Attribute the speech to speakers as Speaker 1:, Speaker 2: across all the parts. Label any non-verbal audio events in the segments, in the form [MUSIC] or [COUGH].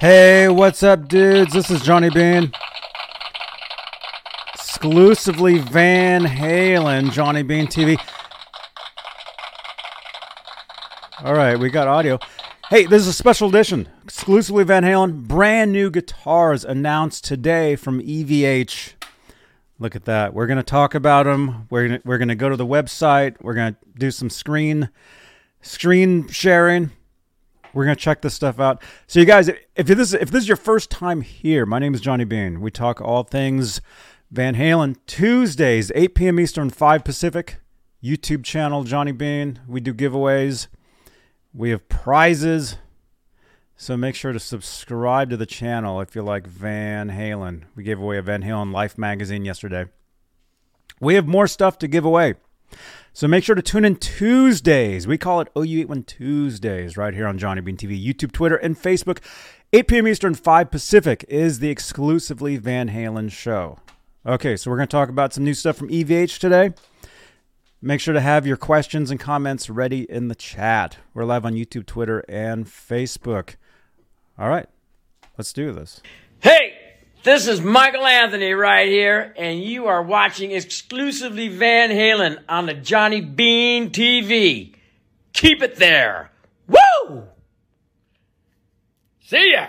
Speaker 1: Hey, what's up, dudes? This is Johnny Bean. Exclusively Van Halen, Johnny Bean TV. All right, we got audio. Hey, this is a special edition, exclusively Van Halen. Brand new guitars announced today from EVH. Look at that. We're going to talk about them. We're gonna, we're going to go to the website. We're going to do some screen screen sharing. We're gonna check this stuff out. So, you guys, if this if this is your first time here, my name is Johnny Bean. We talk all things Van Halen. Tuesdays, 8 p.m. Eastern, 5 Pacific. YouTube channel Johnny Bean. We do giveaways. We have prizes. So make sure to subscribe to the channel if you like Van Halen. We gave away a Van Halen Life magazine yesterday. We have more stuff to give away. So make sure to tune in Tuesdays. We call it OU81 Tuesdays right here on Johnny Bean TV, YouTube, Twitter, and Facebook. 8 p.m. Eastern, 5 Pacific is the exclusively Van Halen show. Okay, so we're going to talk about some new stuff from EVH today. Make sure to have your questions and comments ready in the chat. We're live on YouTube, Twitter, and Facebook. All right, let's do this.
Speaker 2: Hey, this is Michael Anthony right here, and you are watching exclusively Van Halen on the Johnny Bean TV. Keep it there. Woo! See ya!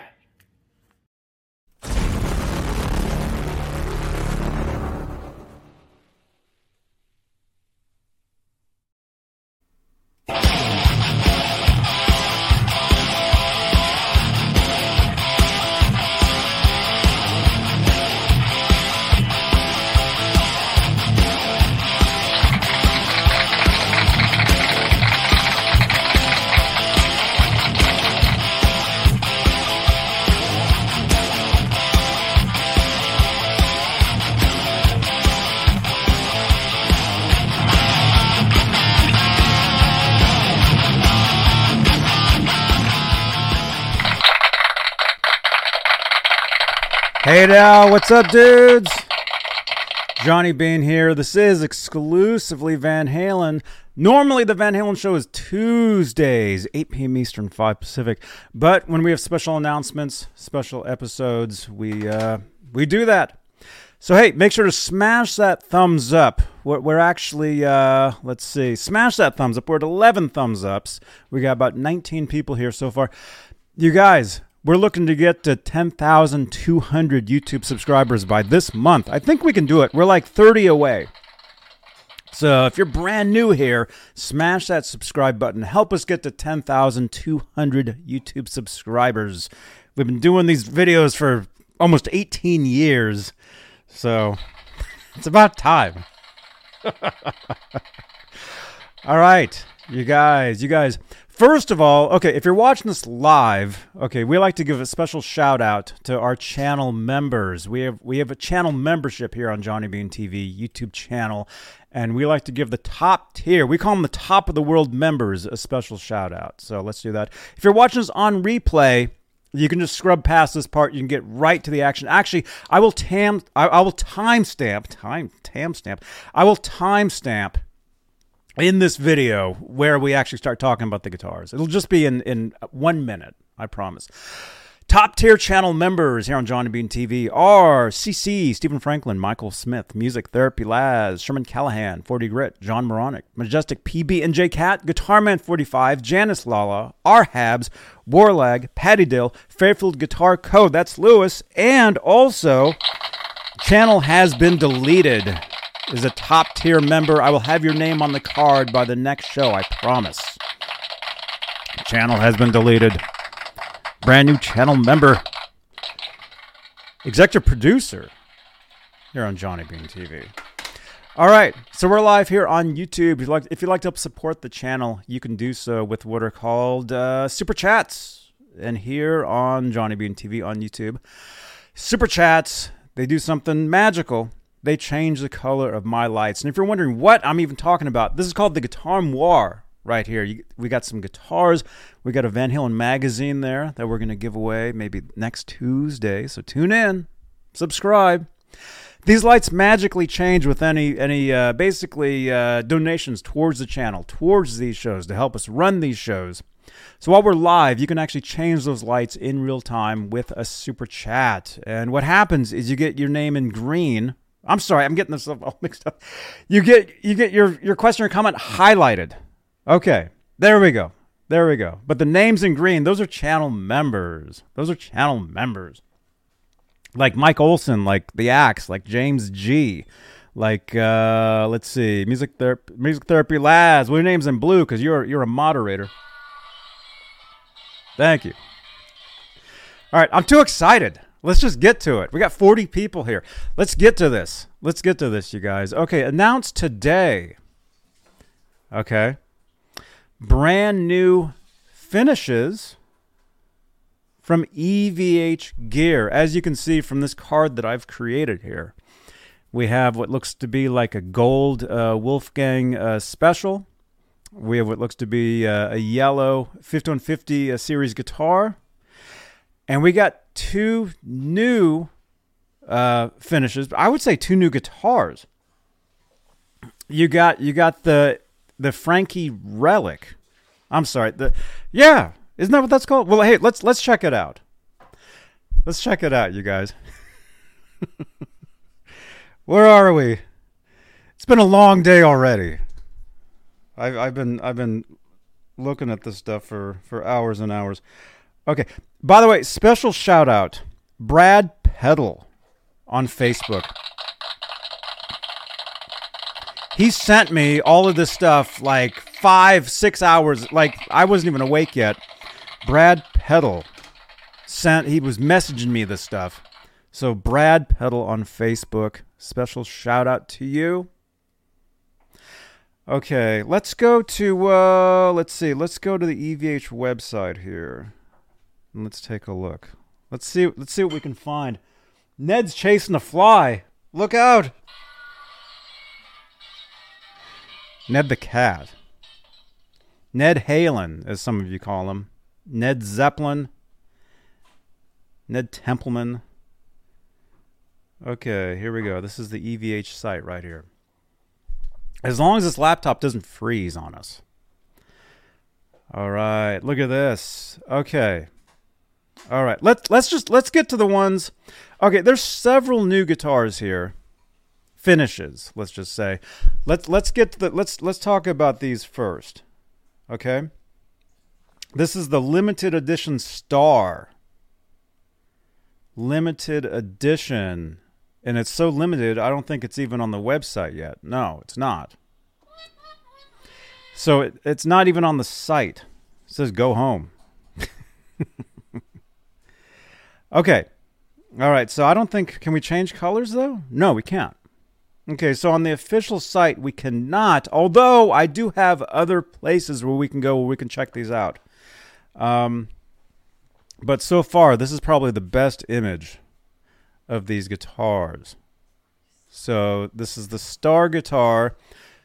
Speaker 1: Hey now, what's up, dudes? Johnny Bean here. This is exclusively Van Halen. Normally, the Van Halen show is Tuesdays, 8 p.m. Eastern, 5 Pacific. But when we have special announcements, special episodes, we uh, we do that. So hey, make sure to smash that thumbs up. We're, we're actually, uh, let's see, smash that thumbs up. We're at 11 thumbs ups. We got about 19 people here so far. You guys, we're looking to get to 10,200 YouTube subscribers by this month. I think we can do it. We're like 30 away. So if you're brand new here, smash that subscribe button. Help us get to 10,200 YouTube subscribers. We've been doing these videos for almost 18 years. So [LAUGHS] it's about time. [LAUGHS] All right, you guys, you guys. First of all, okay, if you're watching this live, okay, we like to give a special shout out to our channel members. We have we have a channel membership here on Johnny Bean TV YouTube channel, and we like to give the top tier. We call them the top of the world members a special shout out. So let's do that. If you're watching this on replay, you can just scrub past this part. You can get right to the action. Actually, I will tam I, I will timestamp time timestamp. I will timestamp in this video where we actually start talking about the guitars. It'll just be in, in one minute, I promise. Top tier channel members here on Johnny Bean TV are CC, Stephen Franklin, Michael Smith, Music Therapy Laz, Sherman Callahan, 40 Grit, John Moronic, Majestic PB and J Cat, Guitarman 45, Janice Lala, R Habs, Warlag, Patty Dill, Fairfield Guitar Co. that's Lewis, and also channel has been deleted is a top tier member. I will have your name on the card by the next show, I promise. Channel has been deleted. Brand new channel member. Executive producer here on Johnny Bean TV. All right, so we're live here on YouTube. If you'd like, if you'd like to help support the channel, you can do so with what are called uh, super chats. And here on Johnny Bean TV on YouTube, super chats they do something magical they change the color of my lights. And if you're wondering what I'm even talking about, this is called the Guitar Moire right here. You, we got some guitars. We got a Van Halen magazine there that we're going to give away maybe next Tuesday. So tune in, subscribe. These lights magically change with any any uh, basically uh, donations towards the channel, towards these shows to help us run these shows. So while we're live, you can actually change those lights in real time with a super chat. And what happens is you get your name in green. I'm sorry, I'm getting this all [LAUGHS] mixed up. You get you get your your question or comment highlighted. Okay, there we go. There we go. But the names in green, those are channel members. Those are channel members. Like Mike Olson, like The Axe, like James G. Like uh let's see, music therapy music therapy Laz. Well, your name's in blue because you're you're a moderator. Thank you. All right, I'm too excited. Let's just get to it. We got 40 people here. Let's get to this. Let's get to this, you guys. Okay, announced today. Okay. Brand new finishes from EVH Gear. As you can see from this card that I've created here, we have what looks to be like a gold uh, Wolfgang uh, special. We have what looks to be uh, a yellow 5150 uh, series guitar. And we got two new uh, finishes. I would say two new guitars. You got you got the the Frankie Relic. I'm sorry. The yeah, isn't that what that's called? Well, hey, let's let's check it out. Let's check it out, you guys. [LAUGHS] Where are we? It's been a long day already. I've I've been I've been looking at this stuff for for hours and hours. Okay. By the way, special shout out Brad Pedal on Facebook. He sent me all of this stuff like five, six hours. Like I wasn't even awake yet. Brad Pedal sent. He was messaging me this stuff. So Brad Pedal on Facebook. Special shout out to you. Okay, let's go to uh let's see. Let's go to the EVH website here. Let's take a look. Let's see let's see what we can find. Ned's chasing a fly. Look out. Ned the cat. Ned Halen, as some of you call him. Ned Zeppelin. Ned Templeman. Okay, here we go. This is the EVH site right here. As long as this laptop doesn't freeze on us. All right, look at this. Okay. All right, let's let's just let's get to the ones. Okay, there's several new guitars here. Finishes, let's just say. Let's let's get to the let's let's talk about these first. Okay? This is the limited edition Star. Limited edition and it's so limited i don't think it's even on the website yet no it's not so it, it's not even on the site it says go home [LAUGHS] okay. All right. So i don't think can we change colors though? No we can't. Okay. So on the official site we cannot although i do have other places where we can go where we can check these out. Um, but so far this is probably the best image of these guitars. So this is the Star guitar,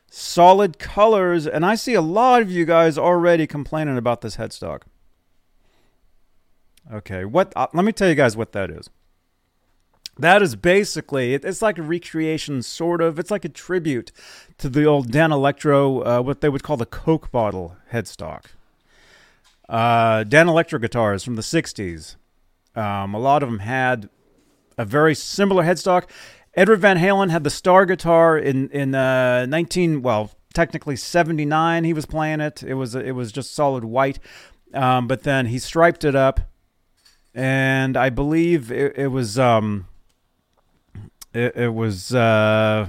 Speaker 1: solid colors, and I see a lot of you guys already complaining about this headstock. Okay, what? Uh, let me tell you guys what that is. That is basically it, it's like a recreation, sort of. It's like a tribute to the old Danelectro, uh, what they would call the Coke bottle headstock. Uh, Danelectro guitars from the '60s. Um, a lot of them had a very similar headstock. Edward Van Halen had the Star guitar in in uh, 19 well technically 79 he was playing it it was it was just solid white um, but then he striped it up and I believe it, it was um it, it was uh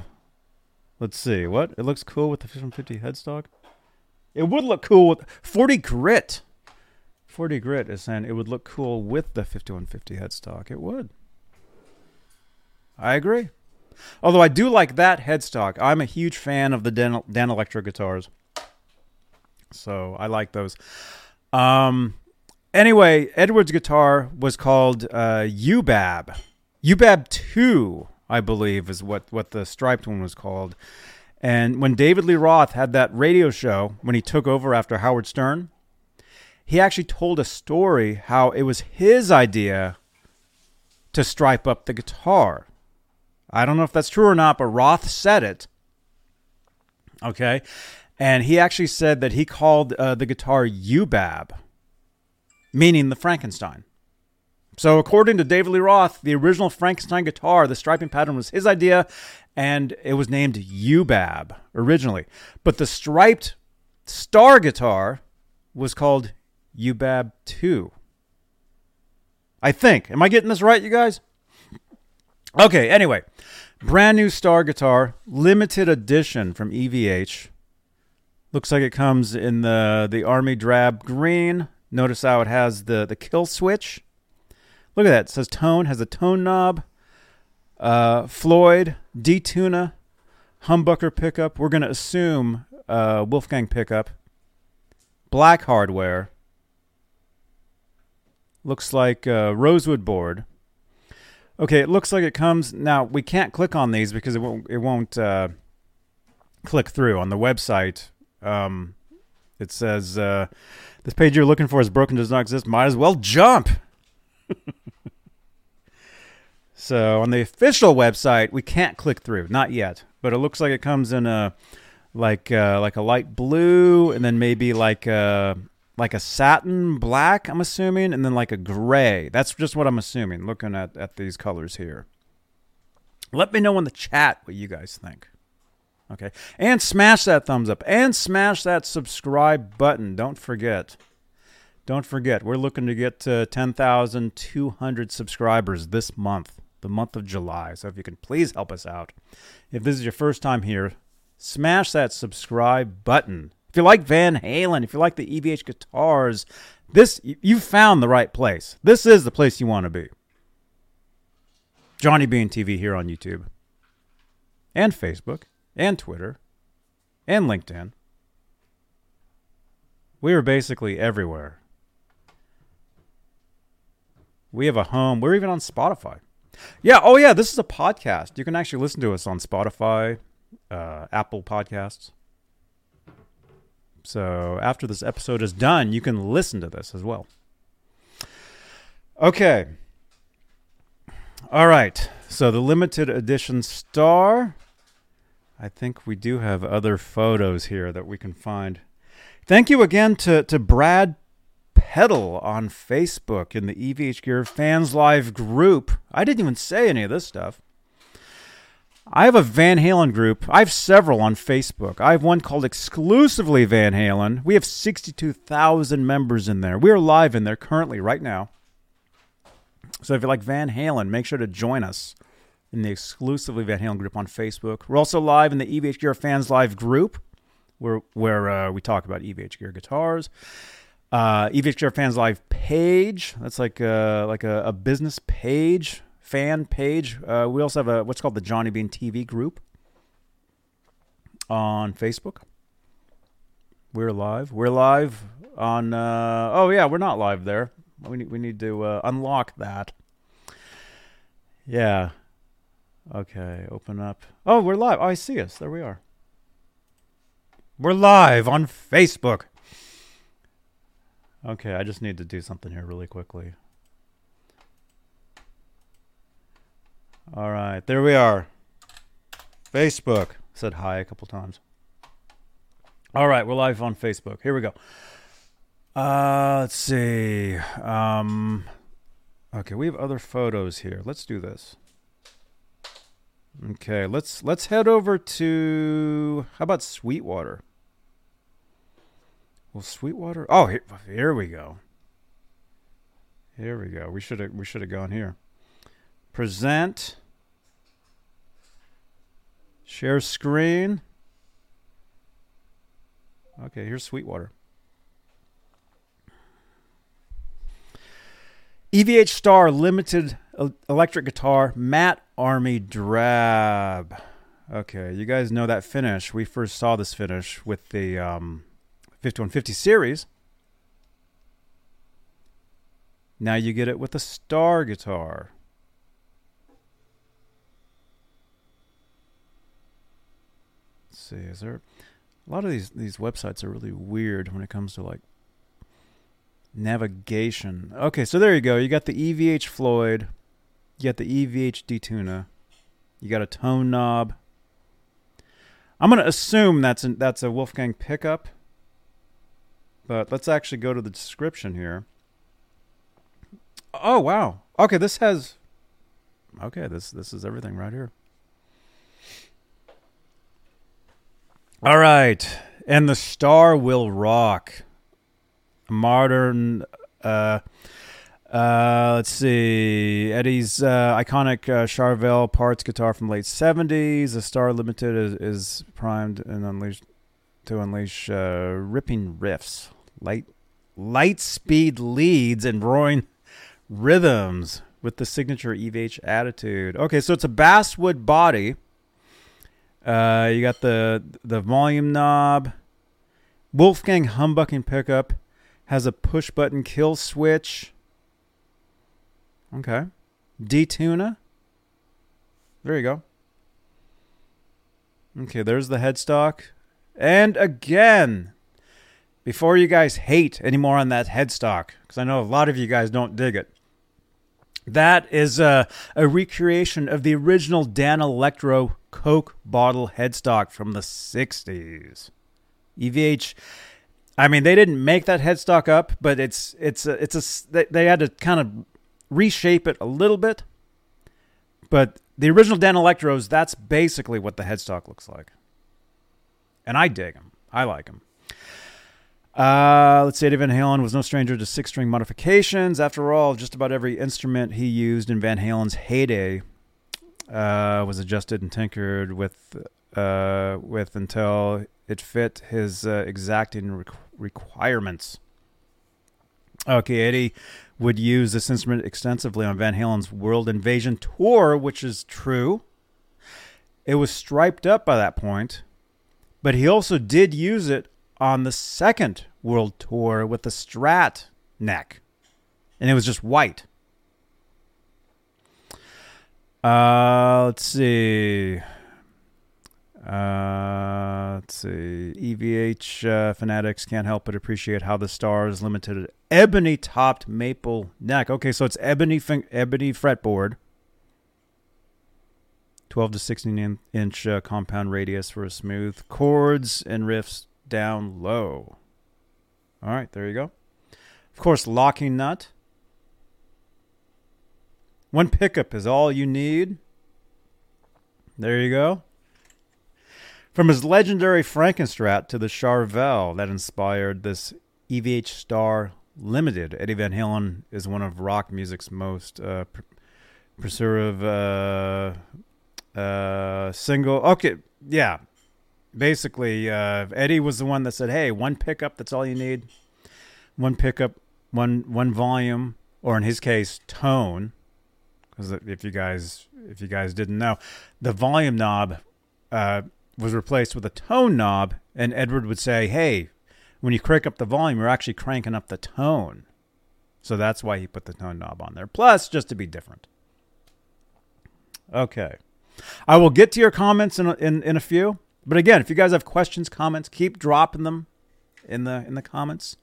Speaker 1: let's see what it looks cool with the 50 headstock it would look cool with 40 grit 40 grit is saying it would look cool with the 5150 headstock it would I agree. Although I do like that headstock. I'm a huge fan of the Dan, Danelectro guitars. So I like those. Um, anyway, Edwards' guitar was called uh, UBAB. UBAB 2, I believe, is what, what the striped one was called. And when David Lee Roth had that radio show, when he took over after Howard Stern, he actually told a story how it was his idea to stripe up the guitar. I don't know if that's true or not, but Roth said it. Okay. And he actually said that he called uh, the guitar UBAB, meaning the Frankenstein. So, according to David Lee Roth, the original Frankenstein guitar, the striping pattern was his idea, and it was named UBAB originally. But the striped star guitar was called UBAB 2. I think. Am I getting this right, you guys? Okay, anyway. Brand new star guitar, limited edition from EVH. Looks like it comes in the, the army drab green. Notice how it has the, the kill switch. Look at that. It says tone, has a tone knob. Uh, Floyd, D-Tuna, humbucker pickup. We're going to assume uh, Wolfgang pickup. Black hardware. Looks like uh, rosewood board. Okay, it looks like it comes now. We can't click on these because it won't. It won't uh, click through on the website. Um, it says uh, this page you're looking for is broken, does not exist. Might as well jump. [LAUGHS] so on the official website, we can't click through, not yet. But it looks like it comes in a like uh, like a light blue, and then maybe like a like a satin black. I'm assuming, and then like a gray. That's just what I'm assuming. Looking at at these colors here. Let me know in the chat what you guys think. Okay, and smash that thumbs up and smash that subscribe button. Don't forget. Don't forget, we're looking to get to 10,200 subscribers this month, the month of July. So if you can please help us out. If this is your first time here, smash that subscribe button. If you like Van Halen, if you like the EVH guitars, this you found the right place. This is the place you want to be. Johnny Bean TV here on YouTube, and Facebook, and Twitter, and LinkedIn. We are basically everywhere. We have a home. We're even on Spotify. Yeah. Oh, yeah. This is a podcast. You can actually listen to us on Spotify, uh, Apple Podcasts. So after this episode is done, you can listen to this as well. Okay. All right. So the limited edition star. I think we do have other photos here that we can find. Thank you again to, to Brad Pedal on Facebook in the EVH Gear Fans Live group. I didn't even say any of this stuff. I have a Van Halen group. I have several on Facebook. I have one called exclusively Van Halen. We have 62,000 members in there. We are live in there currently right now. So if you like Van Halen, make sure to join us in the exclusively Van Halen group on Facebook. We're also live in the EVH Gear Fans Live group where where uh, we talk about EVH Gear guitars. Uh, EVH Gear Fans Live page. That's like a, like a, a business page fan page. Uh, we also have a what's called the Johnny Bean TV group on Facebook. We're live. We're live on. Uh, oh yeah, we're not live there. We need we need to uh, unlock that. Yeah. Okay. Open up. Oh, we're live. Oh, I see us. There we are. We're live on Facebook. Okay, I just need to do something here really quickly. All right, there we are. Facebook. Said hi a couple times. All right, we're live on Facebook. Here we go. Uh, let's see. Um, okay, we have other photos here. Let's do this. Okay, let's let's head over to how about Sweetwater? Well, Sweetwater. Oh, here, here we go. Here we go. We should have we should have gone here. Present. Share screen. Okay, here's Sweetwater. EVH Star Limited Electric Guitar Matt Army Drab. Okay, you guys know that finish. We first saw this finish with the um, 5150 series. Now you get it with a Star guitar. Let's see, is there a lot of these these websites are really weird when it comes to like navigation. Okay, so there you go. You got the EVH Floyd, you got the EVH D-Tuna, you got a tone knob. I'm to assume that's an, that's a Wolfgang pickup. But let's actually go to the description here. Oh wow. Okay, this has Okay, this this is everything right here. All right. And the star will rock. Modern uh uh, let's see. Eddie's uh, iconic uh, Charvel parts guitar from late '70s. The Star Limited is, is primed and unleashed to unleash uh, ripping riffs, light, light speed leads, and roaring rhythms with the signature EVH attitude. Okay, so it's a basswood body. Uh, you got the the volume knob. Wolfgang humbucking pickup has a push button kill switch. Okay. D-tuna. There you go. Okay, there's the headstock. And again, before you guys hate anymore on that headstock, because I know a lot of you guys don't dig it, that is a, a recreation of the original Danelectro Coke bottle headstock from the 60s. EVH I mean, they didn't make that headstock up, but it's it's a, it's a they had to kind of reshape it a little bit. But the original Danelectros, that's basically what the headstock looks like. And I dig them. I like them. Uh, let's say Eddie Van Halen was no stranger to six string modifications. After all, just about every instrument he used in Van Halen's heyday uh, was adjusted and tinkered with, uh, with until it fit his uh, exacting requirements. Okay, Eddie would use this instrument extensively on Van Halen's World Invasion tour, which is true. It was striped up by that point, but he also did use it on the second world tour with the Strat neck, and it was just white. Uh, let's see. Uh, let's see. EVH uh, fanatics can't help but appreciate how the Stars limited ebony topped maple neck. Okay, so it's ebony fin- ebony fretboard. 12 to 16 inch uh, compound radius for a smooth chords and riffs down low. All right, there you go. Of course, locking nut. One pickup is all you need. There you go. From his legendary Frankenstrat to the Charvel that inspired this EVH Star Limited, Eddie Van Halen is one of rock music's most uh, uh, uh, single. Okay, yeah. Basically, uh, Eddie was the one that said, "Hey, one pickup, that's all you need. One pickup, one one volume, or in his case, tone." Because if you guys if you guys didn't know, the volume knob uh, was replaced with a tone knob, and Edward would say, "Hey, when you crank up the volume, you're actually cranking up the tone." So that's why he put the tone knob on there. Plus, just to be different. Okay, I will get to your comments in a, in, in a few. But again, if you guys have questions, comments, keep dropping them in the in the comments.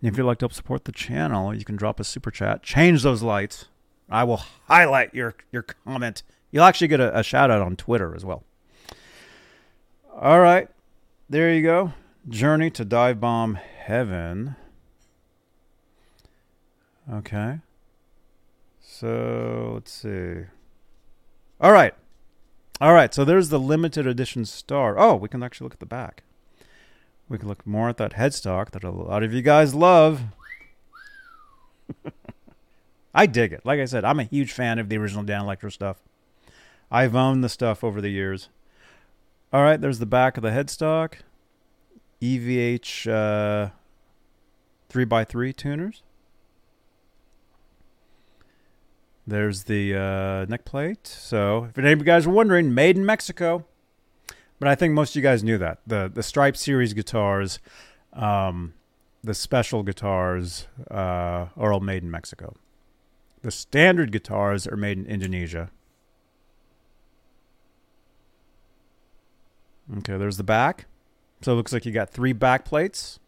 Speaker 1: And if you'd like to help support the channel, you can drop a super chat. Change those lights. I will highlight your your comment. You'll actually get a, a shout out on Twitter as well. All right. There you go. Journey to Dive Bomb Heaven. Okay. So let's see. All right. All right. So there's the limited edition star. Oh, we can actually look at the back. We can look more at that headstock that a lot of you guys love. [LAUGHS] I dig it. Like I said, I'm a huge fan of the original Danelectro stuff. I've owned the stuff over the years. All right, there's the back of the headstock. EVH uh, 3x3 tuners. There's the uh, neck plate. So, if any of you guys are wondering, made in Mexico. But I think most of you guys knew that. The the Stripe series guitars, um, the special guitars uh, are all made in Mexico. The standard guitars are made in Indonesia. Okay, there's the back. So it looks like you got three back plates.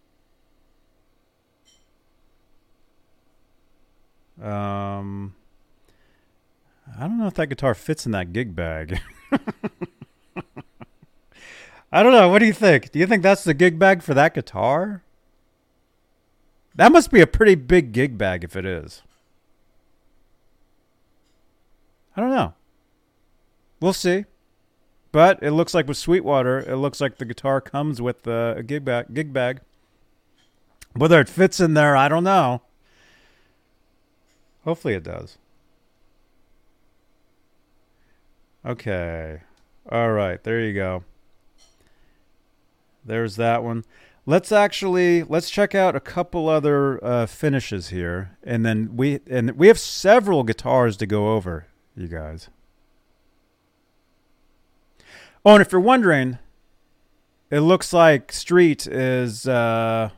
Speaker 1: Um, I don't know if that guitar fits in that gig bag. [LAUGHS] I don't know. What do you think? Do you think that's the gig bag for that guitar? That must be a pretty big gig bag if it is. I don't know. We'll see. But it looks like with Sweetwater, it looks like the guitar comes with a gig bag. Gig bag. Whether it fits in there, I don't know. Hopefully it does. Okay. All right, there you go. There's that one. Let's actually let's check out a couple other uh, finishes here, and then we and we have several guitars to go over, you guys. Oh, and if you're wondering, it looks like Street is uh,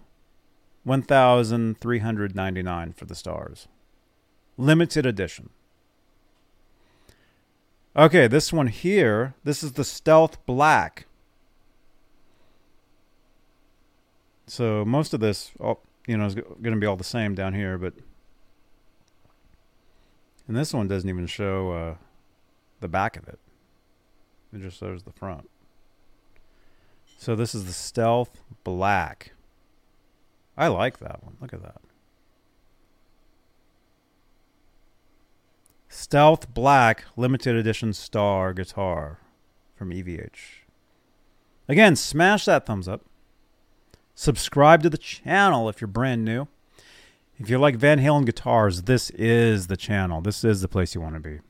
Speaker 1: one thousand three hundred ninety nine for the stars, limited edition. Okay, this one here, this is the Stealth Black. So most of this, oh, you know, is going to be all the same down here, but and this one doesn't even show uh, the back of it. It just shows the front. So this is the Stealth Black. I like that one. Look at that. Stealth Black limited edition star guitar from EVH. Again, smash that thumbs up. Subscribe to the channel if you're brand new. If you like Van Halen guitars, this is the channel. This is the place you want to be.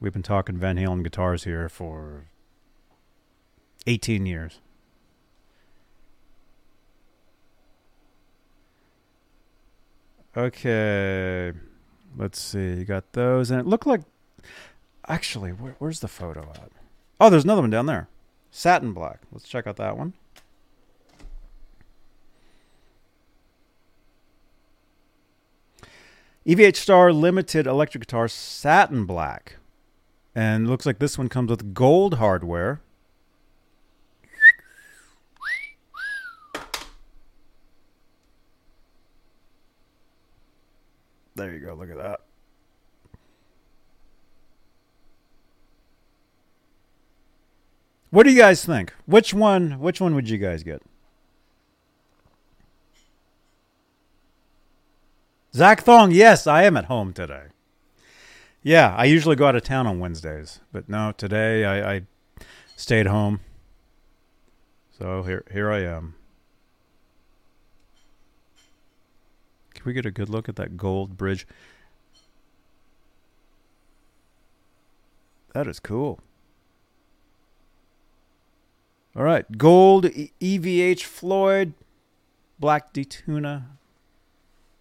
Speaker 1: We've been talking Van Halen guitars here for 18 years. Okay. Let's see. You got those. And it looked like. Actually, where, where's the photo at? Oh, there's another one down there. Satin black. Let's check out that one. EVH Star Limited electric guitar, satin black. And looks like this one comes with gold hardware. There you go. Look at that. What do you guys think? Which one which one would you guys get? Zach Thong, yes, I am at home today. Yeah, I usually go out of town on Wednesdays, but no, today I, I stayed home. So here here I am. Can we get a good look at that gold bridge? That is cool. All right, gold EVH Floyd, black D-Tuna,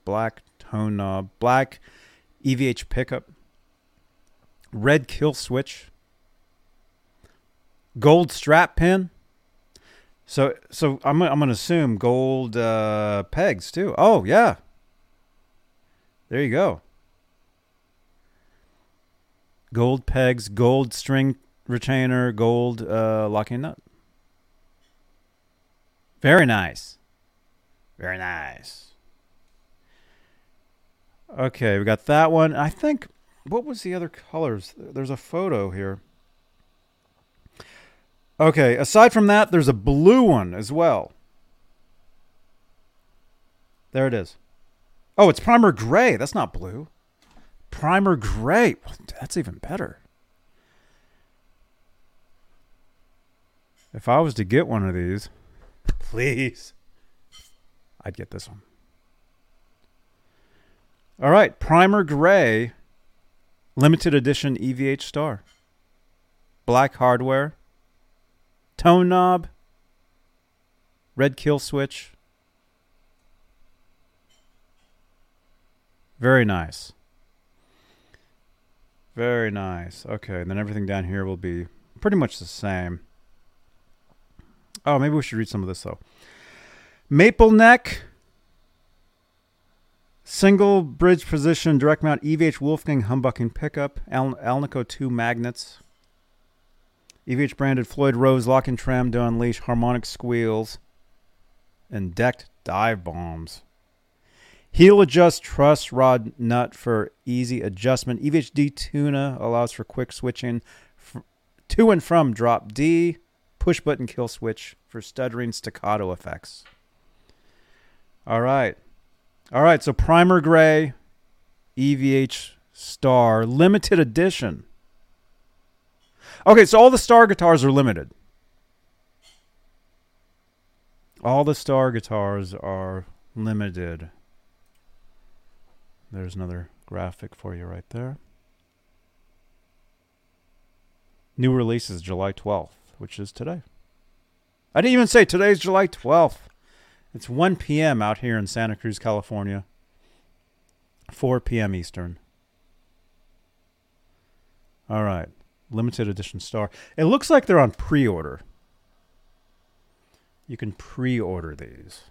Speaker 1: black tone knob, black EVH pickup, red kill switch, gold strap pin. So so I'm I'm gonna assume gold uh, pegs too. Oh yeah, there you go. Gold pegs, gold string retainer, gold uh, locking nut. Very nice. Very nice. Okay, we got that one. I think what was the other colors? There's a photo here. Okay, aside from that, there's a blue one as well. There it is. Oh, it's primer gray. That's not blue. Primer gray. That's even better. If I was to get one of these, [LAUGHS] please, I'd get this one. All right, primer gray, limited edition EVH star. Black hardware, tone knob, red kill switch. Very nice. Very nice. Okay, and then everything down here will be pretty much the same. Oh, maybe we should read some of this though. Maple neck, Single bridge position, direct mount EVH Wolfgang humbucking pickup, Al- Alnico 2 magnets, EVH branded Floyd Rose locking tram to unleash harmonic squeals, and decked dive bombs. Heel adjust truss rod nut for easy adjustment. EVH D-Tuna allows for quick switching to and from drop D, push button kill switch for stuttering staccato effects. All right. All right, so Primer Gray EVH Star limited edition. Okay, so all the Star guitars are limited. All the Star guitars are limited. There's another graphic for you right there. New release is July 12th, which is today. I didn't even say today's July 12th. It's 1 p.m. out here in Santa Cruz, California. 4 p.m. Eastern. All right. Limited edition star. It looks like they're on pre order. You can pre order these.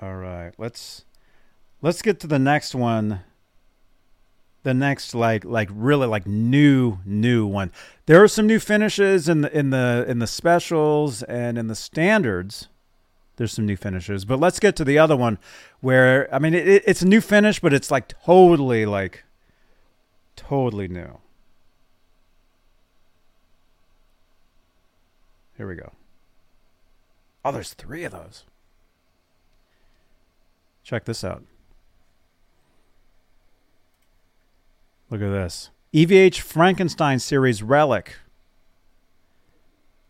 Speaker 1: All right. Let's let's get to the next one the next like like really like new new one. There are some new finishes in the in the in the specials and in the standards. There's some new finishes, but let's get to the other one where I mean it, it's a new finish, but it's like totally like totally new. Here we go. Oh, there's three of those. Check this out. Look at this. EVH Frankenstein series relic.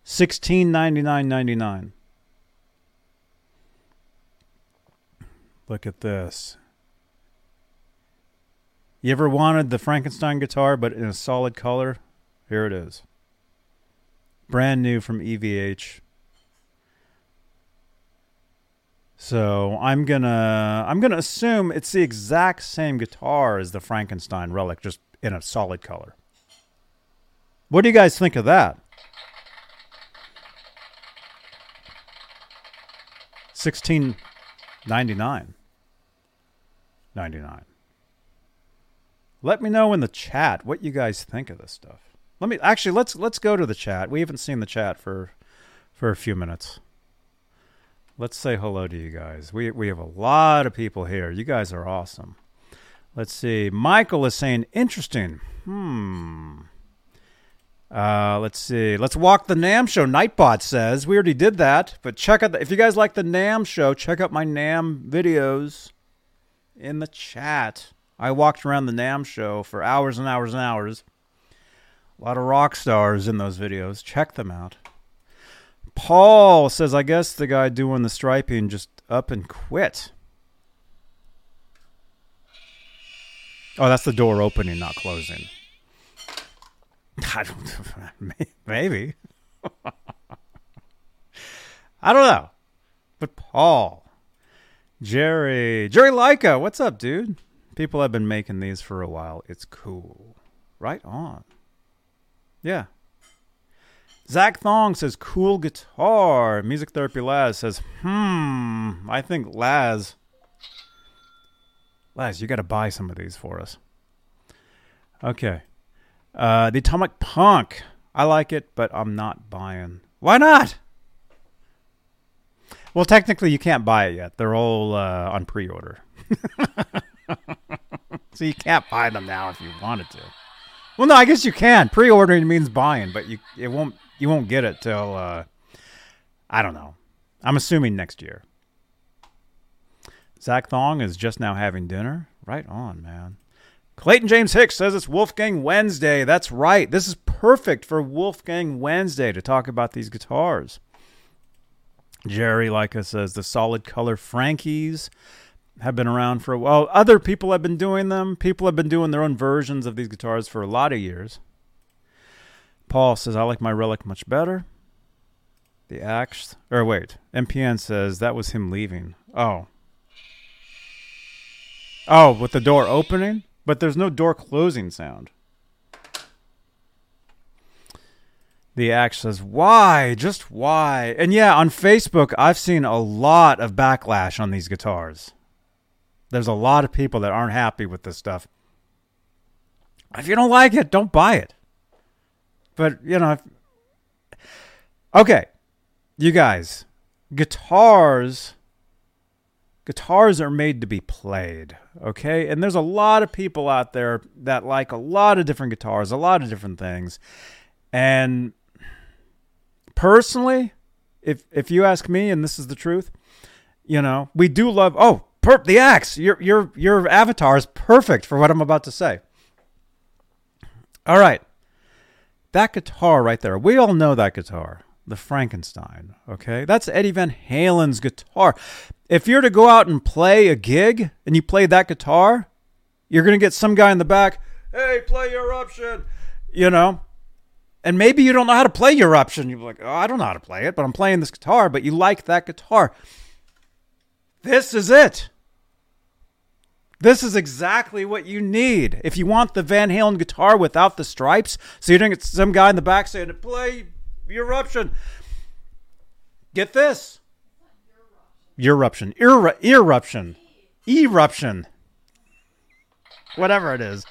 Speaker 1: Sixteen ninety nine ninety nine. Look at this. You ever wanted the Frankenstein guitar but in a solid color? Here it is. Brand new from EVH. So I'm gonna I'm gonna assume it's the exact same guitar as the Frankenstein relic, just in a solid color. What do you guys think of that? Sixteen ninety nine. Ninety nine. Let me know in the chat what you guys think of this stuff. Let me actually let's let's go to the chat. We haven't seen the chat for for a few minutes. Let's say hello to you guys. We we have a lot of people here. You guys are awesome. Let's see. Michael is saying interesting. Hmm. Uh, let's see. Let's walk the NAMM show. Nightbot says we already did that, but check out the, if you guys like the NAMM show. Check out my NAMM videos in the chat. I walked around the NAMM show for hours and hours and hours. A lot of rock stars in those videos. Check them out. Paul says, I guess the guy doing the striping just up and quit. Oh, that's the door opening, not closing. [LAUGHS] I don't [LAUGHS] maybe. [LAUGHS] I don't know. But Paul, Jerry, Jerry Leica, what's up, dude? People have been making these for a while. It's cool. Right on. Yeah, Zach Thong says, cool guitar. Music Therapy Laz says, hmm, I think Laz. Laz, you got to buy some of these for us. Okay. Uh, the Atomic Punk. I like it, but I'm not buying. Why not? Well, technically, you can't buy it yet. They're all uh, on pre order. [LAUGHS] so you can't buy them now if you wanted to. Well, no, I guess you can. Pre ordering means buying, but you it won't you won't get it till uh, I don't know. I'm assuming next year. Zach Thong is just now having dinner. Right on, man. Clayton James Hicks says it's Wolfgang Wednesday. That's right. This is perfect for Wolfgang Wednesday to talk about these guitars. Jerry Leica says the solid color Frankies have been around for a while. Other people have been doing them. People have been doing their own versions of these guitars for a lot of years. Paul says, I like my relic much better. The axe, or wait, MPN says that was him leaving. Oh. Oh, with the door opening? But there's no door closing sound. The axe says, why? Just why? And yeah, on Facebook, I've seen a lot of backlash on these guitars. There's a lot of people that aren't happy with this stuff. If you don't like it, don't buy it. But, you know, okay. You guys, guitars guitars are made to be played, okay? And there's a lot of people out there that like a lot of different guitars, a lot of different things. And personally, if if you ask me, and this is the truth, you know, we do love. Oh, per, the axe. Your your your avatar is perfect for what I'm about to say. All right, that guitar right there. We all know that guitar, the Frankenstein. Okay, that's Eddie Van Halen's guitar. If you're to go out and play a gig and you play that guitar, you're gonna get some guy in the back. Hey, play Eruption. You know, and maybe you don't know how to play Eruption. You're like, oh, I don't know how to play it, but I'm playing this guitar. But you like that guitar. This is it. This is exactly what you need. If you want the Van Halen guitar without the stripes, so you don't get some guy in the back saying, play Eruption. Get this. Eruption. Eruption. Eruption. Eruption. Whatever it is.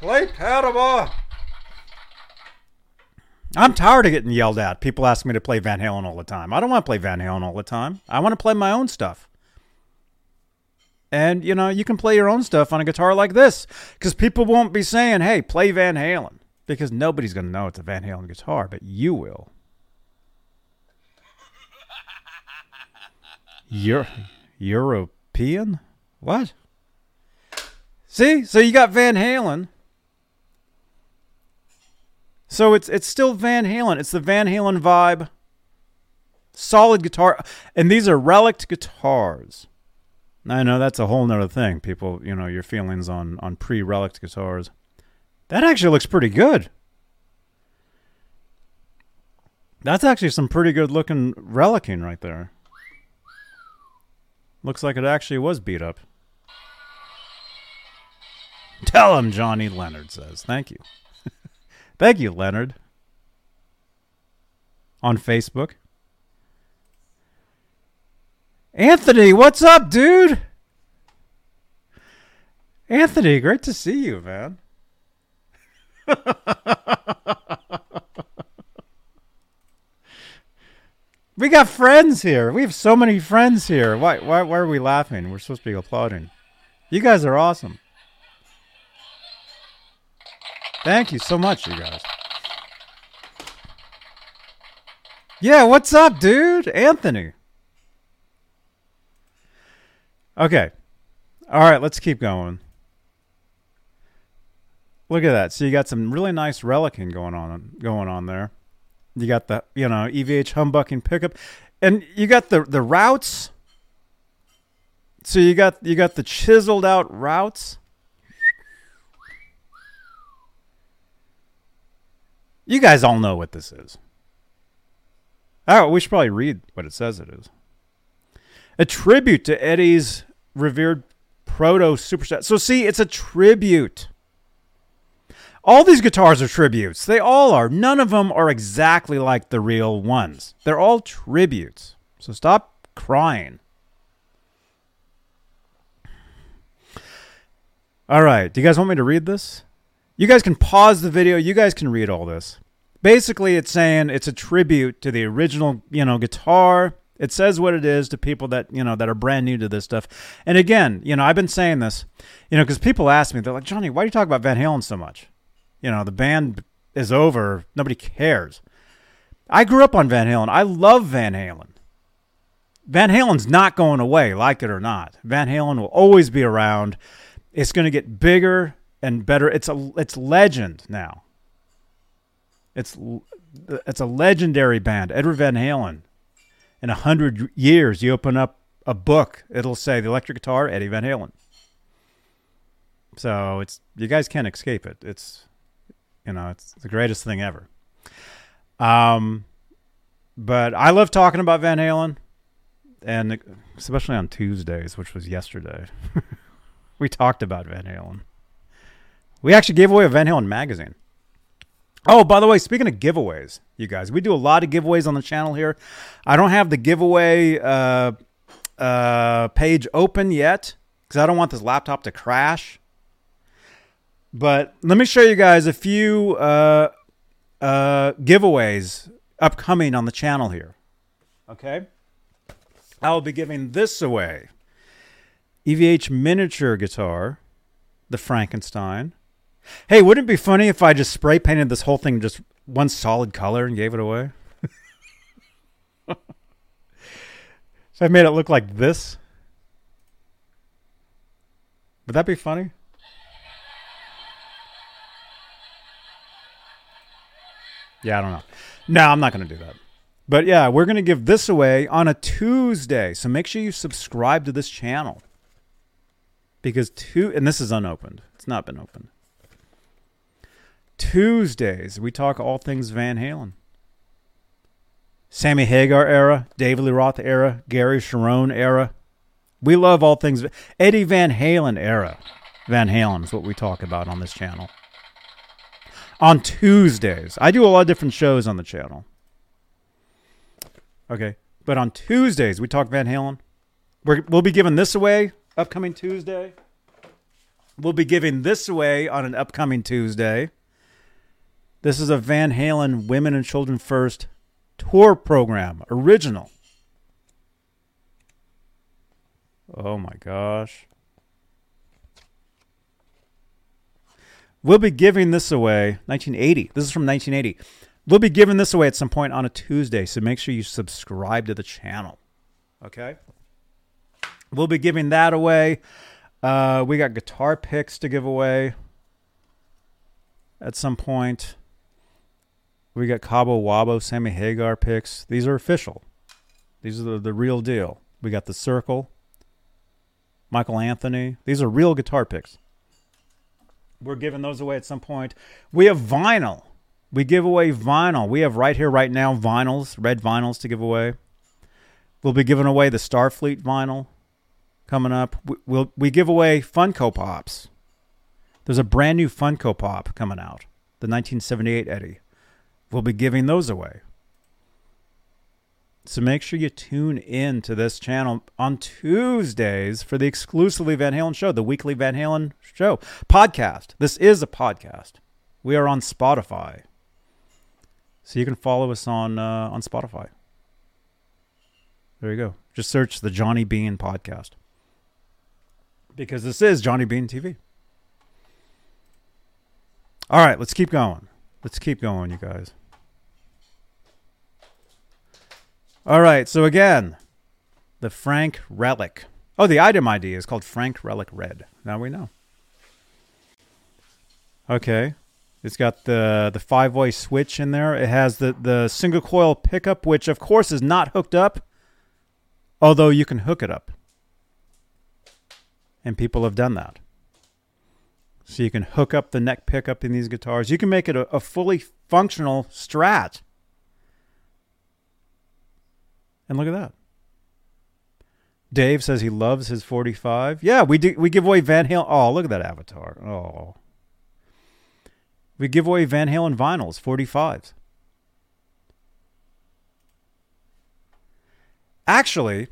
Speaker 1: Play Panama. I'm tired of getting yelled at. People ask me to play Van Halen all the time. I don't want to play Van Halen all the time. I want to play my own stuff. And, you know, you can play your own stuff on a guitar like this because people won't be saying, hey, play Van Halen because nobody's going to know it's a Van Halen guitar, but you will. You're European? What? See? So you got Van Halen. So it's it's still Van Halen. It's the Van Halen vibe. Solid guitar. And these are relic guitars. I know that's a whole nother thing. People, you know, your feelings on on pre relic guitars. That actually looks pretty good. That's actually some pretty good looking relicing right there. Looks like it actually was beat up. Tell him, Johnny Leonard says. Thank you. [LAUGHS] Thank you, Leonard. On Facebook. Anthony, what's up, dude? Anthony, great to see you, man. [LAUGHS] we got friends here. We have so many friends here. Why, why, why are we laughing? We're supposed to be applauding. You guys are awesome. Thank you so much, you guys. Yeah, what's up, dude? Anthony. Okay. All right, let's keep going. Look at that. So you got some really nice relicing going on going on there. You got the, you know, EVH humbucking pickup and you got the the routes. So you got you got the chiseled out routes. You guys all know what this is. Oh, we should probably read what it says it is a tribute to Eddie's revered proto superstar. So see, it's a tribute. All these guitars are tributes. They all are. None of them are exactly like the real ones. They're all tributes. So stop crying. All right. Do you guys want me to read this? You guys can pause the video. You guys can read all this. Basically, it's saying it's a tribute to the original, you know, guitar it says what it is to people that you know that are brand new to this stuff. And again, you know, I've been saying this, you know, because people ask me, they're like, Johnny, why do you talk about Van Halen so much? You know, the band is over, nobody cares. I grew up on Van Halen. I love Van Halen. Van Halen's not going away, like it or not. Van Halen will always be around. It's going to get bigger and better. It's a it's legend now. It's it's a legendary band. Edward Van Halen in a hundred years, you open up a book, it'll say the electric guitar, Eddie Van Halen. So it's you guys can't escape it. It's you know it's the greatest thing ever. Um, but I love talking about Van Halen, and especially on Tuesdays, which was yesterday, [LAUGHS] we talked about Van Halen. We actually gave away a Van Halen magazine. Oh, by the way, speaking of giveaways, you guys, we do a lot of giveaways on the channel here. I don't have the giveaway uh, uh, page open yet because I don't want this laptop to crash. But let me show you guys a few uh, uh, giveaways upcoming on the channel here. Okay. I will be giving this away EVH miniature guitar, the Frankenstein Hey, wouldn't it be funny if I just spray painted this whole thing just one solid color and gave it away? [LAUGHS] so I made it look like this. Would that be funny? Yeah, I don't know. No, I'm not going to do that. But yeah, we're going to give this away on a Tuesday. So make sure you subscribe to this channel. Because two and this is unopened. It's not been opened. Tuesdays, we talk all things Van Halen. Sammy Hagar era, David Lee Roth era, Gary Cherone era. We love all things Eddie Van Halen era. Van Halen is what we talk about on this channel. On Tuesdays, I do a lot of different shows on the channel. Okay, but on Tuesdays we talk Van Halen. We're, we'll be giving this away upcoming Tuesday. We'll be giving this away on an upcoming Tuesday. This is a Van Halen Women and Children First tour program, original. Oh my gosh. We'll be giving this away 1980. This is from 1980. We'll be giving this away at some point on a Tuesday, so make sure you subscribe to the channel. Okay? We'll be giving that away. Uh, we got guitar picks to give away at some point. We got Cabo Wabo, Sammy Hagar picks. These are official. These are the, the real deal. We got the Circle, Michael Anthony. These are real guitar picks. We're giving those away at some point. We have vinyl. We give away vinyl. We have right here, right now, vinyls, red vinyls to give away. We'll be giving away the Starfleet vinyl coming up. We, we'll, we give away Funko Pops. There's a brand new Funko Pop coming out, the 1978 Eddie. We'll be giving those away. So make sure you tune in to this channel on Tuesdays for the exclusively Van Halen show, the weekly Van Halen show podcast. This is a podcast. We are on Spotify. So you can follow us on uh, on Spotify. There you go. Just search the Johnny Bean podcast. Because this is Johnny Bean TV. All right, let's keep going. Let's keep going, you guys. All right, so again, the Frank Relic. Oh, the item ID is called Frank Relic Red. Now we know. Okay. It's got the the five way switch in there. It has the, the single coil pickup, which of course is not hooked up, although you can hook it up. And people have done that. So you can hook up the neck pickup in these guitars. You can make it a, a fully functional strat. And look at that. Dave says he loves his 45. Yeah, we do, we give away Van Halen. Oh, look at that avatar. Oh. We give away Van Halen vinyls, 45s. Actually,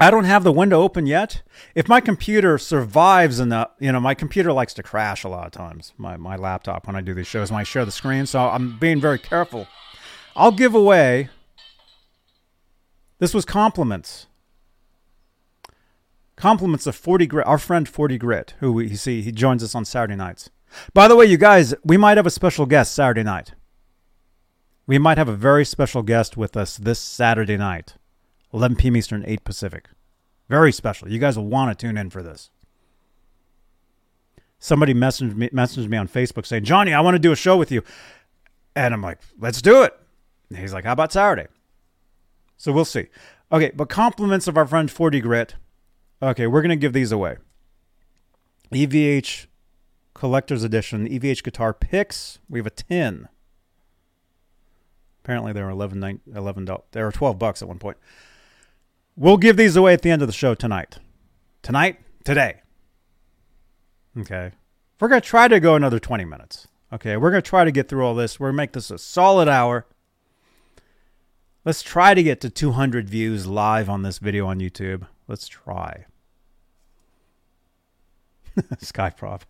Speaker 1: I don't have the window open yet. If my computer survives enough, you know, my computer likes to crash a lot of times. My my laptop when I do these shows, when I share the screen, so I'm being very careful. I'll give away. This was compliments. Compliments of 40 Grit, our friend 40 Grit, who we see, he joins us on Saturday nights. By the way, you guys, we might have a special guest Saturday night. We might have a very special guest with us this Saturday night, 11 p.m. Eastern, 8 Pacific. Very special. You guys will want to tune in for this. Somebody messaged me, messaged me on Facebook saying, Johnny, I want to do a show with you. And I'm like, let's do it. And he's like, how about Saturday? So we'll see. Okay, but compliments of our friend 40 Grit. Okay, we're going to give these away. EVH collector's edition EVH guitar picks. We have a 10. Apparently they were 11 11 they were 12 bucks at one point. We'll give these away at the end of the show tonight. Tonight, today. Okay. We're going to try to go another 20 minutes. Okay, we're going to try to get through all this. We're going to make this a solid hour. Let's try to get to 200 views live on this video on YouTube. Let's try. [LAUGHS] Skyprop.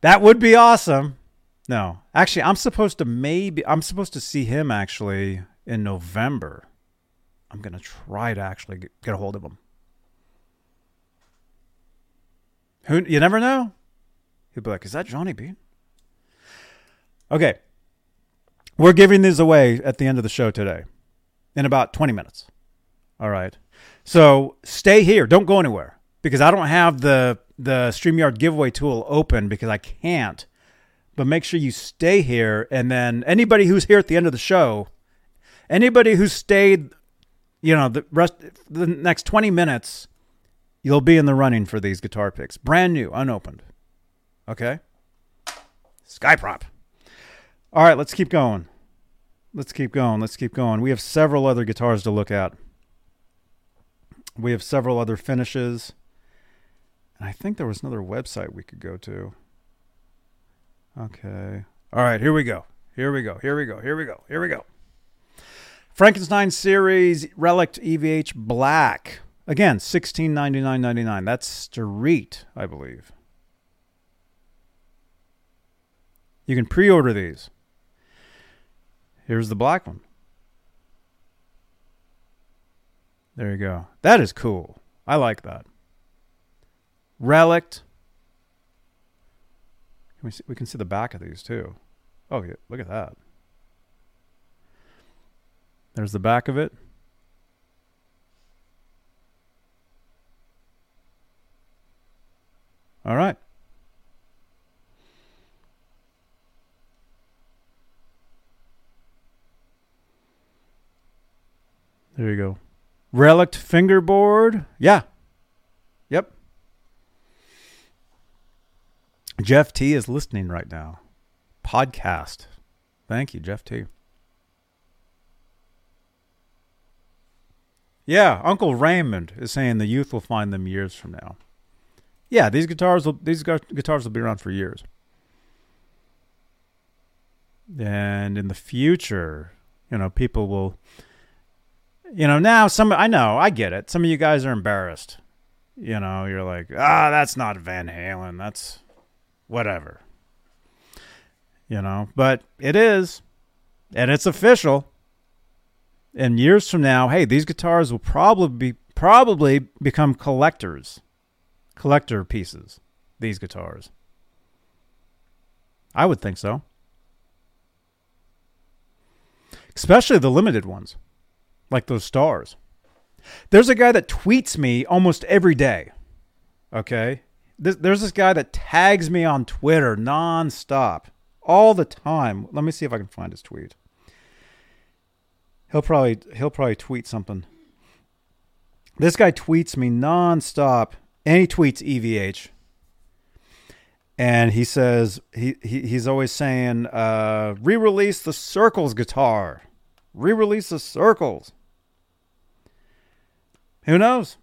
Speaker 1: That would be awesome. No, actually, I'm supposed to maybe I'm supposed to see him actually in November. I'm gonna try to actually get, get a hold of him. Who you never know. He'll be like, "Is that Johnny Bean?" Okay, we're giving these away at the end of the show today, in about twenty minutes. All right, so stay here. Don't go anywhere because I don't have the the Streamyard giveaway tool open because I can't. But make sure you stay here, and then anybody who's here at the end of the show, anybody who stayed, you know, the rest the next twenty minutes, you'll be in the running for these guitar picks, brand new, unopened. Okay. Skyprop. All right, let's keep going. Let's keep going. Let's keep going. We have several other guitars to look at. We have several other finishes. And I think there was another website we could go to. Okay. All right, here we go. Here we go. Here we go. Here we go. Here we go. Frankenstein series Relic EVH Black. Again, sixteen ninety nine ninety nine. That's street, I believe. You can pre-order these. Here's the black one. There you go. That is cool. I like that. Relic. Can we, see, we can see the back of these too. Oh, yeah, look at that. There's the back of it. All right. There you go. Relic fingerboard. Yeah. Yep. Jeff T is listening right now. Podcast. Thank you, Jeff T. Yeah, Uncle Raymond is saying the youth will find them years from now. Yeah, these guitars will these guitars will be around for years. And in the future, you know, people will you know, now some I know, I get it. Some of you guys are embarrassed. You know, you're like, "Ah, that's not Van Halen. That's whatever." You know, but it is. And it's official. And years from now, hey, these guitars will probably be probably become collectors. Collector pieces. These guitars. I would think so. Especially the limited ones like those stars. There's a guy that tweets me almost every day. Okay. There's this guy that tags me on Twitter nonstop, all the time. Let me see if I can find his tweet. He'll probably he'll probably tweet something. This guy tweets me nonstop, and he tweets EVH. And he says he, he he's always saying, uh, re-release the Circles guitar, re-release the Circles. Who knows?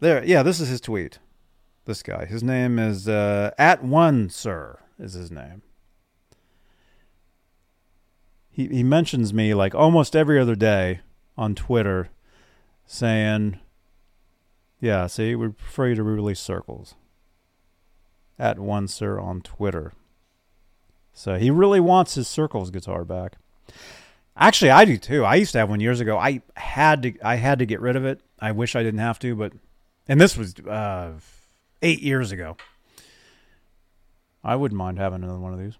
Speaker 1: There, yeah, this is his tweet. This guy. His name is uh, at one sir is his name. He he mentions me like almost every other day on Twitter, saying, "Yeah, see, we prefer you to release circles." At one sir on Twitter. So he really wants his circles guitar back. Actually, I do too. I used to have one years ago. I had to I had to get rid of it. I wish I didn't have to, but and this was uh, eight years ago. I wouldn't mind having another one of these